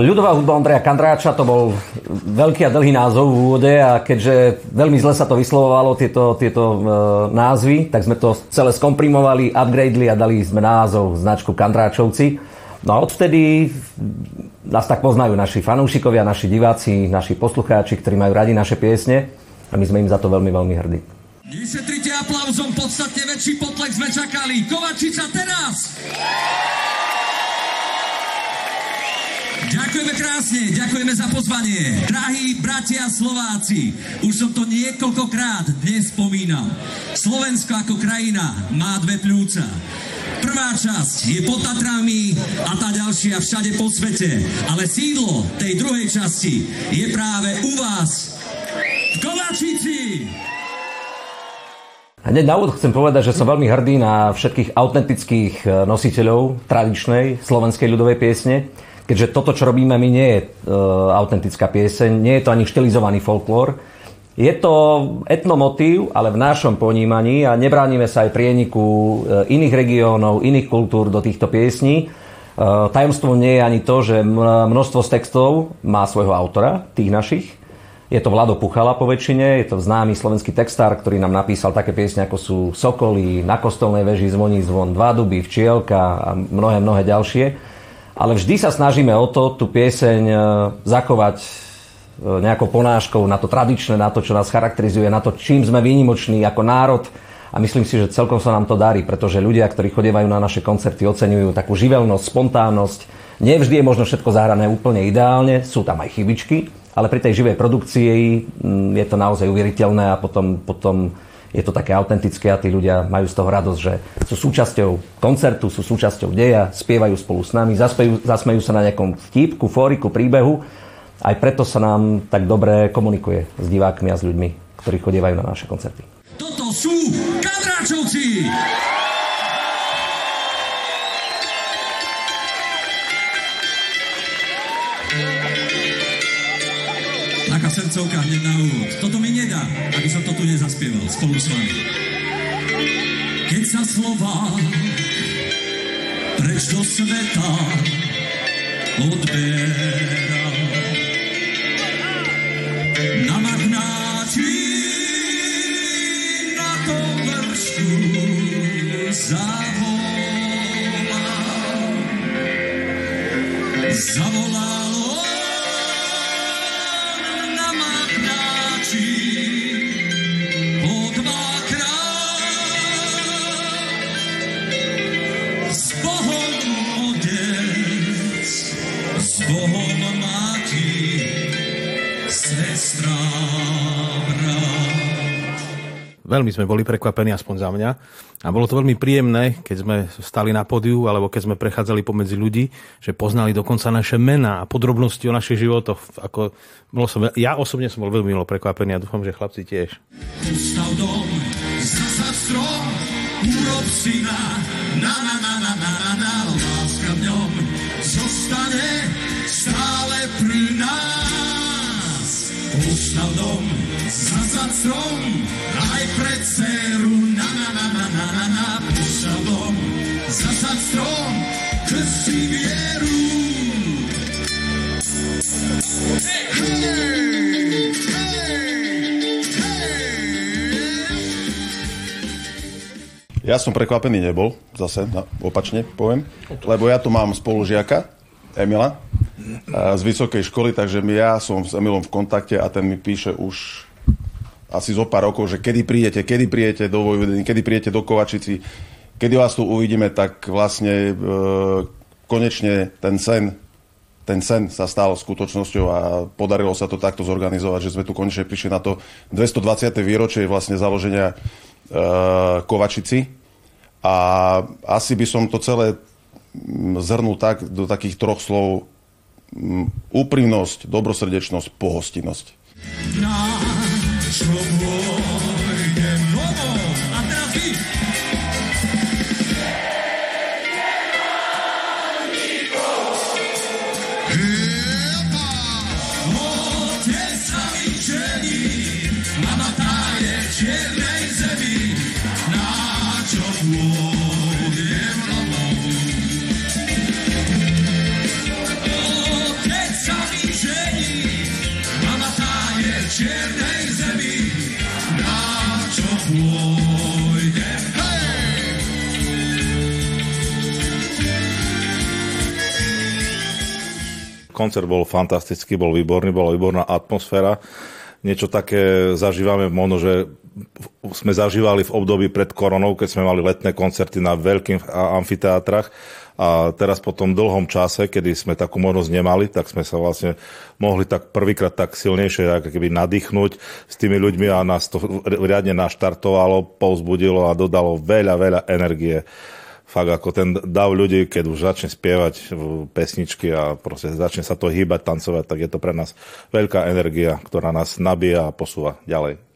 Ľudová hudba Ondreja Kandráča to bol veľký a dlhý názov v úvode a keďže veľmi zle sa to vyslovovalo, tieto, tieto e, názvy, tak sme to celé skomprimovali, upgradeli a dali sme názov značku Kandráčovci. No a odvtedy nás tak poznajú naši fanúšikovia, naši diváci, naši poslucháči, ktorí majú radi naše piesne a my sme im za to veľmi, veľmi hrdí. Nešetrite aplauzom, podstatne väčší potlek sme čakali. Kovačica teraz! Ďakujeme krásne, ďakujeme za pozvanie. Drahí bratia Slováci, už som to niekoľkokrát dnes spomínal. Slovensko ako krajina má dve pľúca. Prvá časť je pod Tatrami a tá ďalšia všade po svete. Ale sídlo tej druhej časti je práve u vás v Kovačici. Hneď na úvod chcem povedať, že som veľmi hrdý na všetkých autentických e, nositeľov tradičnej slovenskej ľudovej piesne, keďže toto, čo robíme my, nie je e, autentická pieseň, nie je to ani štilizovaný folklór. Je to etnomotív, ale v našom ponímaní a nebránime sa aj prieniku e, iných regiónov, iných kultúr do týchto piesní. E, tajomstvom nie je ani to, že množstvo z textov má svojho autora, tých našich, je to Vlado Puchala po väčšine, je to známy slovenský textár, ktorý nám napísal také piesne ako sú Sokoly, Na kostolnej veži zvoní zvon, Dva duby, Včielka a mnohé, mnohé ďalšie. Ale vždy sa snažíme o to, tú pieseň e, zachovať e, nejakou ponáškou na to tradičné, na to, čo nás charakterizuje, na to, čím sme výnimoční ako národ. A myslím si, že celkom sa nám to darí, pretože ľudia, ktorí chodievajú na naše koncerty, oceňujú takú živelnosť, spontánnosť. Nevždy je možno všetko zahrané úplne ideálne, sú tam aj chybičky, ale pri tej živej produkcii mm, je to naozaj uveriteľné a potom, potom je to také autentické a tí ľudia majú z toho radosť, že sú súčasťou koncertu, sú súčasťou deja, spievajú spolu s nami, zasmejú, zasmejú sa na nejakom vtipku, fóriku, príbehu. Aj preto sa nám tak dobre komunikuje s divákmi a s ľuďmi, ktorí chodievajú na naše koncerty. Toto sú Kadráčovci! Srdcovka hneď na úvod. Toto mi nedá, aby som to tu nezaspieval spolu s vami. Keď sa slova preč do sveta odberá na magnáti na tom vršku zavolá. Zavolalo Veľmi sme boli prekvapení, aspoň za mňa. A bolo to veľmi príjemné, keď sme stali na podiu, alebo keď sme prechádzali pomedzi ľudí, že poznali dokonca naše mená a podrobnosti o našich životoch. Ako, bolo som, ja osobne som bol veľmi milo prekvapený a dúfam, že chlapci tiež. Postav dom, zasad strom, urob syna, na na na v stále pri nás. Dom, zasad strom, aj pre dceru, na na na strom, krsti. Ja som prekvapený nebol, zase na, opačne poviem, lebo ja tu mám spolužiaka, Emila, z vysokej školy, takže ja som s Emilom v kontakte a ten mi píše už asi zo pár rokov, že kedy prídete, kedy prídete do Vojvodiny, kedy prídete do Kovačici, kedy vás tu uvidíme, tak vlastne e, konečne ten sen, ten sen sa stal skutočnosťou a podarilo sa to takto zorganizovať, že sme tu konečne prišli na to 220. výročie vlastne založenia e, Kovačici. A asi by som to celé zhrnul tak do takých troch slov. Úprimnosť, dobrosrdečnosť, pohostinnosť. Náš trouble. Koncert bol fantastický, bol výborný, bola výborná atmosféra. Niečo také zažívame možno, že sme zažívali v období pred koronou, keď sme mali letné koncerty na veľkých amfiteátrach a teraz po tom dlhom čase, kedy sme takú možnosť nemali, tak sme sa vlastne mohli tak prvýkrát tak silnejšie ako keby nadýchnuť s tými ľuďmi a nás to riadne naštartovalo, povzbudilo a dodalo veľa, veľa energie fakt ako ten dav ľudí, keď už začne spievať pesničky a proste začne sa to hýbať, tancovať, tak je to pre nás veľká energia, ktorá nás nabíja a posúva ďalej.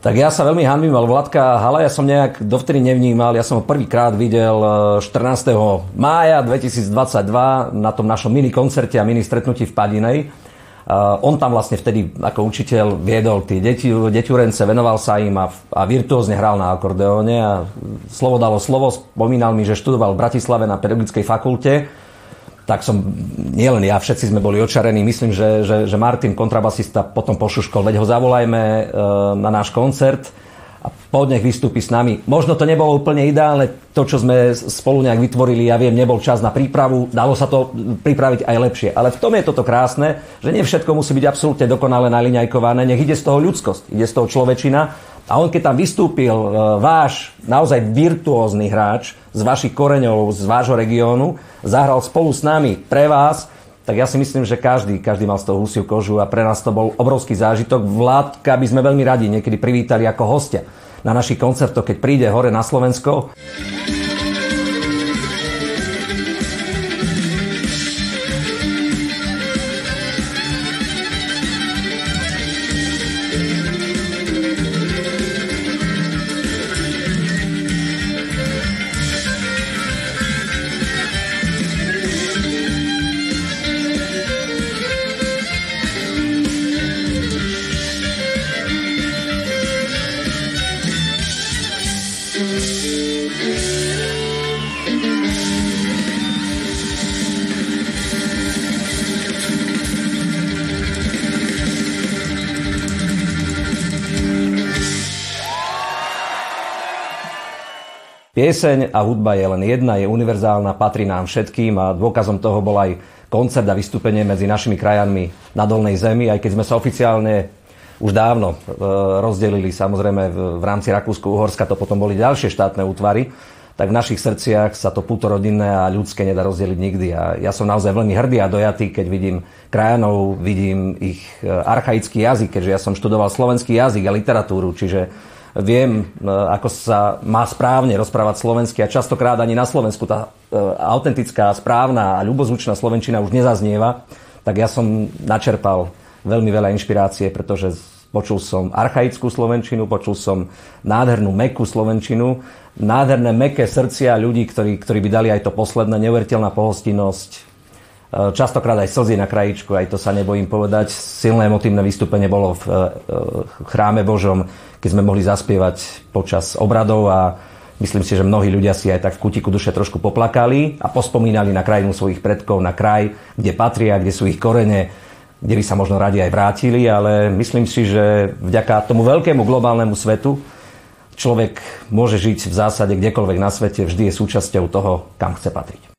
Tak ja sa veľmi hanbím, ale Vladka Hala som nejak dovtedy nevnímal. Ja som ho prvýkrát videl 14. E, mája 2022 na tom našom mini koncerte a mini stretnutí v Padinej. Uh, on tam vlastne vtedy ako učiteľ viedol tie deti, deťurence, venoval sa im a, a virtuózne hral na akordeóne a slovo dalo slovo. Spomínal mi, že študoval v Bratislave na pedagogickej fakulte tak som, nielen ja, všetci sme boli očarení. Myslím, že, že, že Martin, kontrabasista, potom pošuškol, veď ho zavolajme e, na náš koncert a po nech vystúpi s nami. Možno to nebolo úplne ideálne, to, čo sme spolu nejak vytvorili, ja viem, nebol čas na prípravu, dalo sa to pripraviť aj lepšie. Ale v tom je toto krásne, že nie všetko musí byť absolútne dokonale naliňajkované, nech ide z toho ľudskosť, ide z toho človečina a on keď tam vystúpil, e, váš naozaj virtuózny hráč z vašich koreňov, z vášho regiónu, zahral spolu s nami pre vás, tak ja si myslím, že každý, každý mal z toho husiu kožu a pre nás to bol obrovský zážitok. Vládka by sme veľmi radi niekedy privítali ako hostia na našich koncertoch, keď príde hore na Slovensko. Pieseň a hudba je len jedna, je univerzálna, patrí nám všetkým a dôkazom toho bol aj koncert a vystúpenie medzi našimi krajanmi na Dolnej zemi, aj keď sme sa oficiálne už dávno e, rozdelili, samozrejme v rámci Rakúsko-Uhorska to potom boli ďalšie štátne útvary, tak v našich srdciach sa to putorodinné a ľudské nedá rozdeliť nikdy. A ja som naozaj veľmi hrdý a dojatý, keď vidím krajanov, vidím ich e, archaický jazyk, keďže ja som študoval slovenský jazyk a literatúru, čiže viem, e, ako sa má správne rozprávať slovensky a častokrát ani na Slovensku. Tá e, autentická, správna a ľubozvučná slovenčina už nezaznieva, tak ja som načerpal veľmi veľa inšpirácie, pretože počul som archaickú slovenčinu, počul som nádhernú mekú slovenčinu, nádherné meké srdcia ľudí, ktorí, ktorí by dali aj to posledné, neuveriteľná pohostinnosť, častokrát aj slzy na krajičku, aj to sa nebojím povedať. Silné emotívne vystúpenie bolo v chráme Božom, keď sme mohli zaspievať počas obradov a myslím si, že mnohí ľudia si aj tak v kutiku duše trošku poplakali a pospomínali na krajinu svojich predkov, na kraj, kde patria, kde sú ich korene, kde by sa možno radi aj vrátili, ale myslím si, že vďaka tomu veľkému globálnemu svetu človek môže žiť v zásade kdekoľvek na svete, vždy je súčasťou toho, kam chce patriť.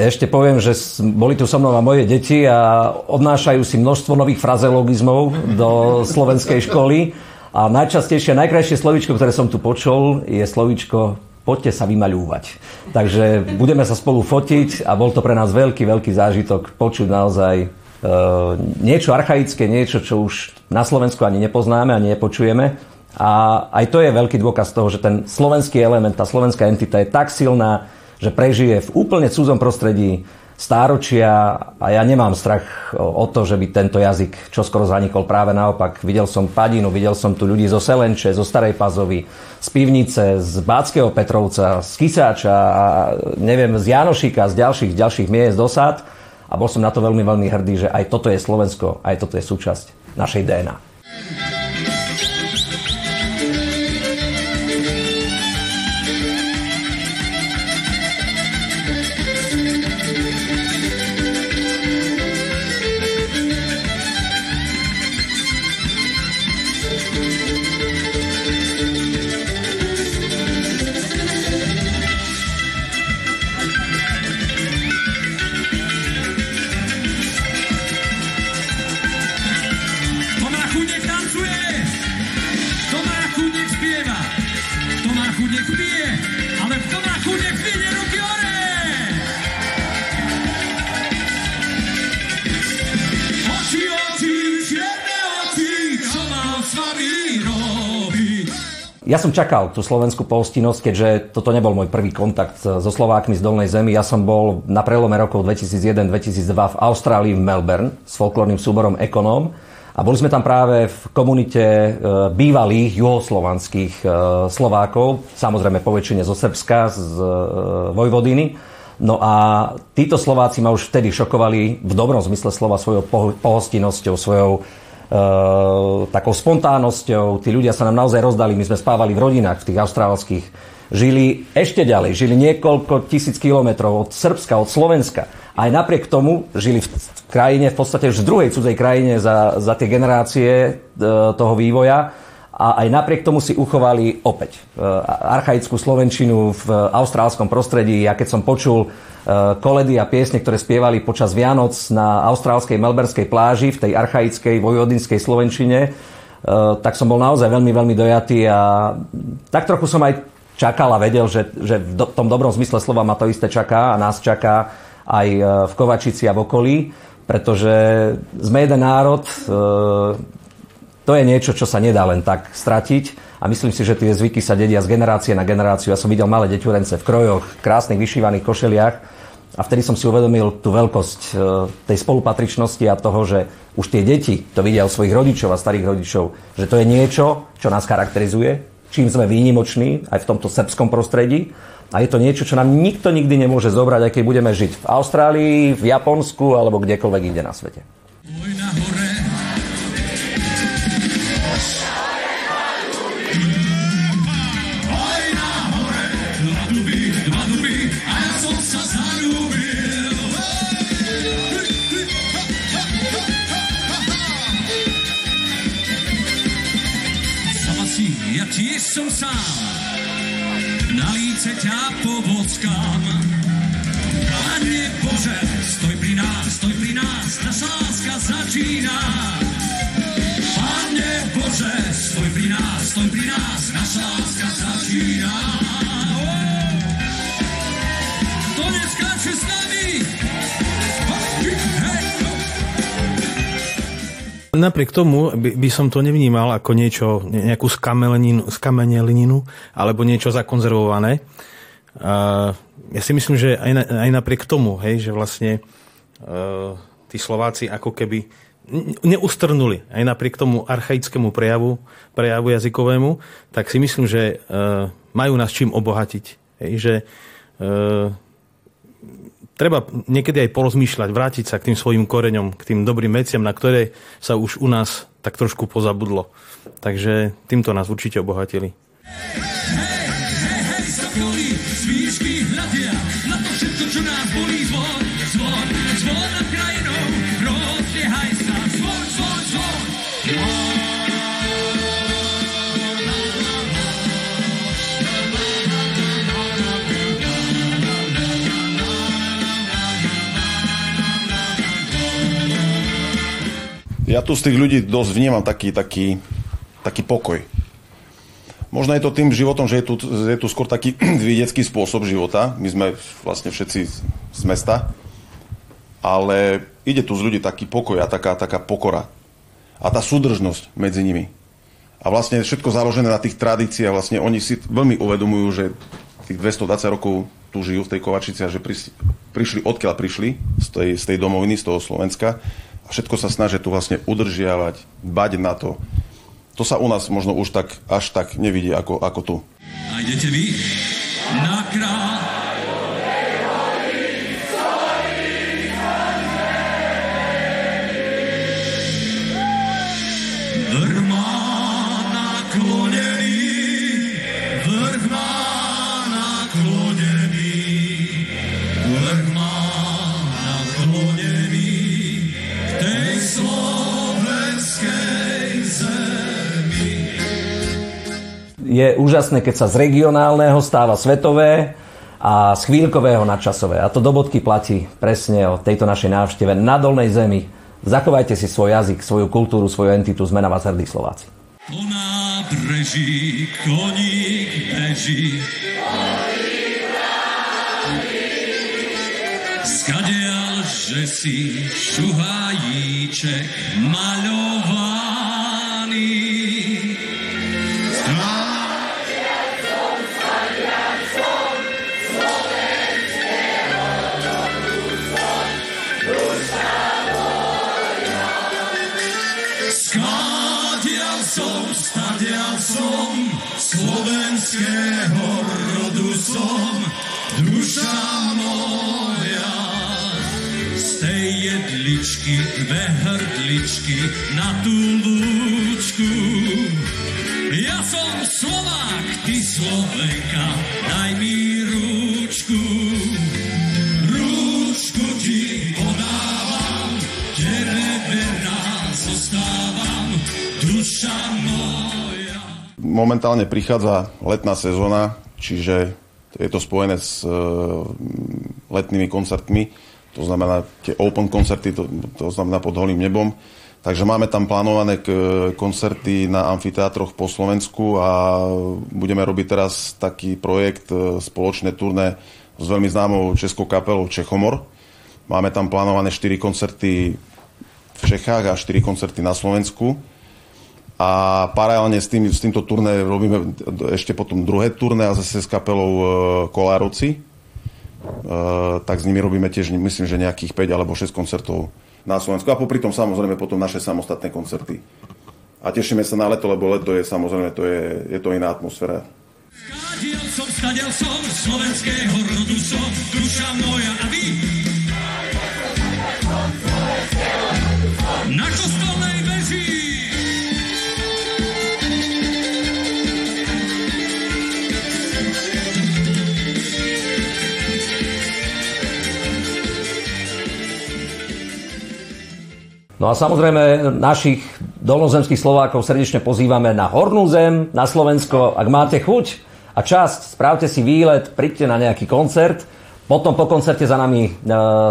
Ešte poviem, že boli tu so mnou a moje deti a odnášajú si množstvo nových frazeologizmov do slovenskej školy. A najčastejšie, najkrajšie slovičko, ktoré som tu počul, je slovičko poďte sa vymaľúvať. Takže budeme sa spolu fotiť a bol to pre nás veľký, veľký zážitok počuť naozaj e, niečo archaické, niečo, čo už na Slovensku ani nepoznáme, ani nepočujeme. A aj to je veľký dôkaz toho, že ten slovenský element, tá slovenská entita je tak silná, že prežije v úplne cudzom prostredí stáročia a ja nemám strach o to, že by tento jazyk čoskoro zanikol. Práve naopak, videl som Padinu, videl som tu ľudí zo Selenče, zo Starej Pazovy, z Pivnice, z Báckého Petrovca, z Kysáča a neviem, z Janošika, z ďalších, ďalších miest, dosád. A bol som na to veľmi, veľmi hrdý, že aj toto je Slovensko, aj toto je súčasť našej DNA. Som čakal tú slovenskú pohostinnosť, keďže toto nebol môj prvý kontakt so Slovákmi z Dolnej zemi. Ja som bol na prelome rokov 2001-2002 v Austrálii v Melbourne s folklórnym súborom Ekonóm. A boli sme tam práve v komunite e, bývalých juhoslovanských e, Slovákov, samozrejme po väčšine zo Srbska, z e, Vojvodiny. No a títo Slováci ma už vtedy šokovali v dobrom zmysle slova svojou pohostinnosťou, svojou takou spontánnosťou. Tí ľudia sa nám naozaj rozdali. My sme spávali v rodinách, v tých austrálskych. Žili ešte ďalej, žili niekoľko tisíc kilometrov od Srbska, od Slovenska. Aj napriek tomu žili v krajine, v podstate už v druhej cudzej krajine za, za tie generácie e, toho vývoja a aj napriek tomu si uchovali opäť e, archaickú slovenčinu v austrálskom prostredí. Ja keď som počul Eh, koledy a piesne, ktoré spievali počas Vianoc na austrálskej melberskej pláži v tej archaickej vojvodinskej slovenčine, eh, tak som bol naozaj veľmi, veľmi dojatý a tak trochu som aj čakal a vedel, že, že v tom dobrom zmysle slova ma to isté čaká a nás čaká aj v Kovačici a v okolí, pretože sme jeden národ, to je niečo, čo sa nedá len tak stratiť a myslím si, že tie zvyky sa dedia z generácie na generáciu. Ja som videl malé deťurence v krojoch, krásnych vyšívaných košeliach a vtedy som si uvedomil tú veľkosť e, tej spolupatričnosti a toho, že už tie deti to vidia od svojich rodičov a starých rodičov, že to je niečo, čo nás charakterizuje, čím sme výnimoční aj v tomto srbskom prostredí. A je to niečo, čo nám nikto nikdy nemôže zobrať, aj keď budeme žiť v Austrálii, v Japonsku alebo kdekoľvek inde na svete. Sám, na líce ťa povockám. Pane Bože, stoj pri nás, stoj pri nás, naša láska začína. Napriek tomu by, by som to nevnímal ako niečo, nejakú skamenelininu alebo niečo zakonzervované. Uh, ja si myslím, že aj, na, aj napriek tomu, hej, že vlastne uh, tí Slováci ako keby neustrnuli aj napriek tomu archaickému prejavu, prejavu jazykovému, tak si myslím, že uh, majú nás čím obohatiť. Hej, že uh, treba niekedy aj porozmýšľať, vrátiť sa k tým svojim koreňom, k tým dobrým veciam, na ktoré sa už u nás tak trošku pozabudlo. Takže týmto nás určite obohatili. Ja tu z tých ľudí dosť vnímam taký, taký, taký pokoj. Možno je to tým životom, že je tu, je tu skôr taký vidiecký spôsob života. My sme vlastne všetci z mesta. Ale ide tu z ľudí taký pokoj a taká, taká pokora. A tá súdržnosť medzi nimi. A vlastne všetko založené na tých tradíciách. Vlastne oni si veľmi uvedomujú, že tých 220 rokov tu žijú v tej Kovačici a že prišli, odkiaľ prišli, z tej, z tej domoviny, z toho Slovenska všetko sa snažia tu vlastne udržiavať, bať na to. To sa u nás možno už tak, až tak nevidí ako, ako tu. A idete vy je úžasné, keď sa z regionálneho stáva svetové a z chvíľkového na časové. A to do bodky platí presne o tejto našej návšteve na Dolnej zemi. Zachovajte si svoj jazyk, svoju kultúru, svoju entitu. Sme na vás hrdí Slováci. Po nábreží koník beží. Skadiaľ, že si šuhajíček maľovaný. Hrdličky na tú lúčku. Ja som Slovák, ty Slovenka, daj mi rúčku. Rúčku ti podávam, tebe verná zostávam, duša moja momentálne prichádza letná sezóna, čiže je to spojené s uh, letnými koncertmi, to znamená tie open koncerty, to, to znamená pod holým nebom. Takže máme tam plánované koncerty na amfiteátroch po Slovensku a budeme robiť teraz taký projekt uh, spoločné turné s veľmi známou českou kapelou Čechomor. Máme tam plánované 4 koncerty v Čechách a 4 koncerty na Slovensku a paralelne s, tým, s týmto turné robíme ešte potom druhé turné a zase s kapelou e, Kolárovci. E, tak s nimi robíme tiež, myslím, že nejakých 5 alebo 6 koncertov na Slovensku. A popri tom samozrejme potom naše samostatné koncerty. A tešíme sa na leto, lebo leto je samozrejme, to je, je to iná atmosféra. som, stadiel som, slovenského rodu som, duša moja a vy. Na kostolnej No a samozrejme našich dolnozemských Slovákov srdečne pozývame na Hornú zem, na Slovensko. Ak máte chuť a časť, správte si výlet, príďte na nejaký koncert. Potom po koncerte za nami e,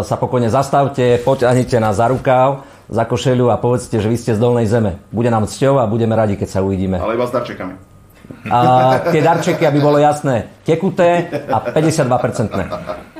sa pokojne zastavte, poťahnite nás za rukáv, za košeľu a povedzte, že vy ste z Dolnej zeme. Bude nám cťou a budeme radi, keď sa uvidíme. Ale iba s darčekami. A tie darčeky, aby bolo jasné, tekuté a 52%.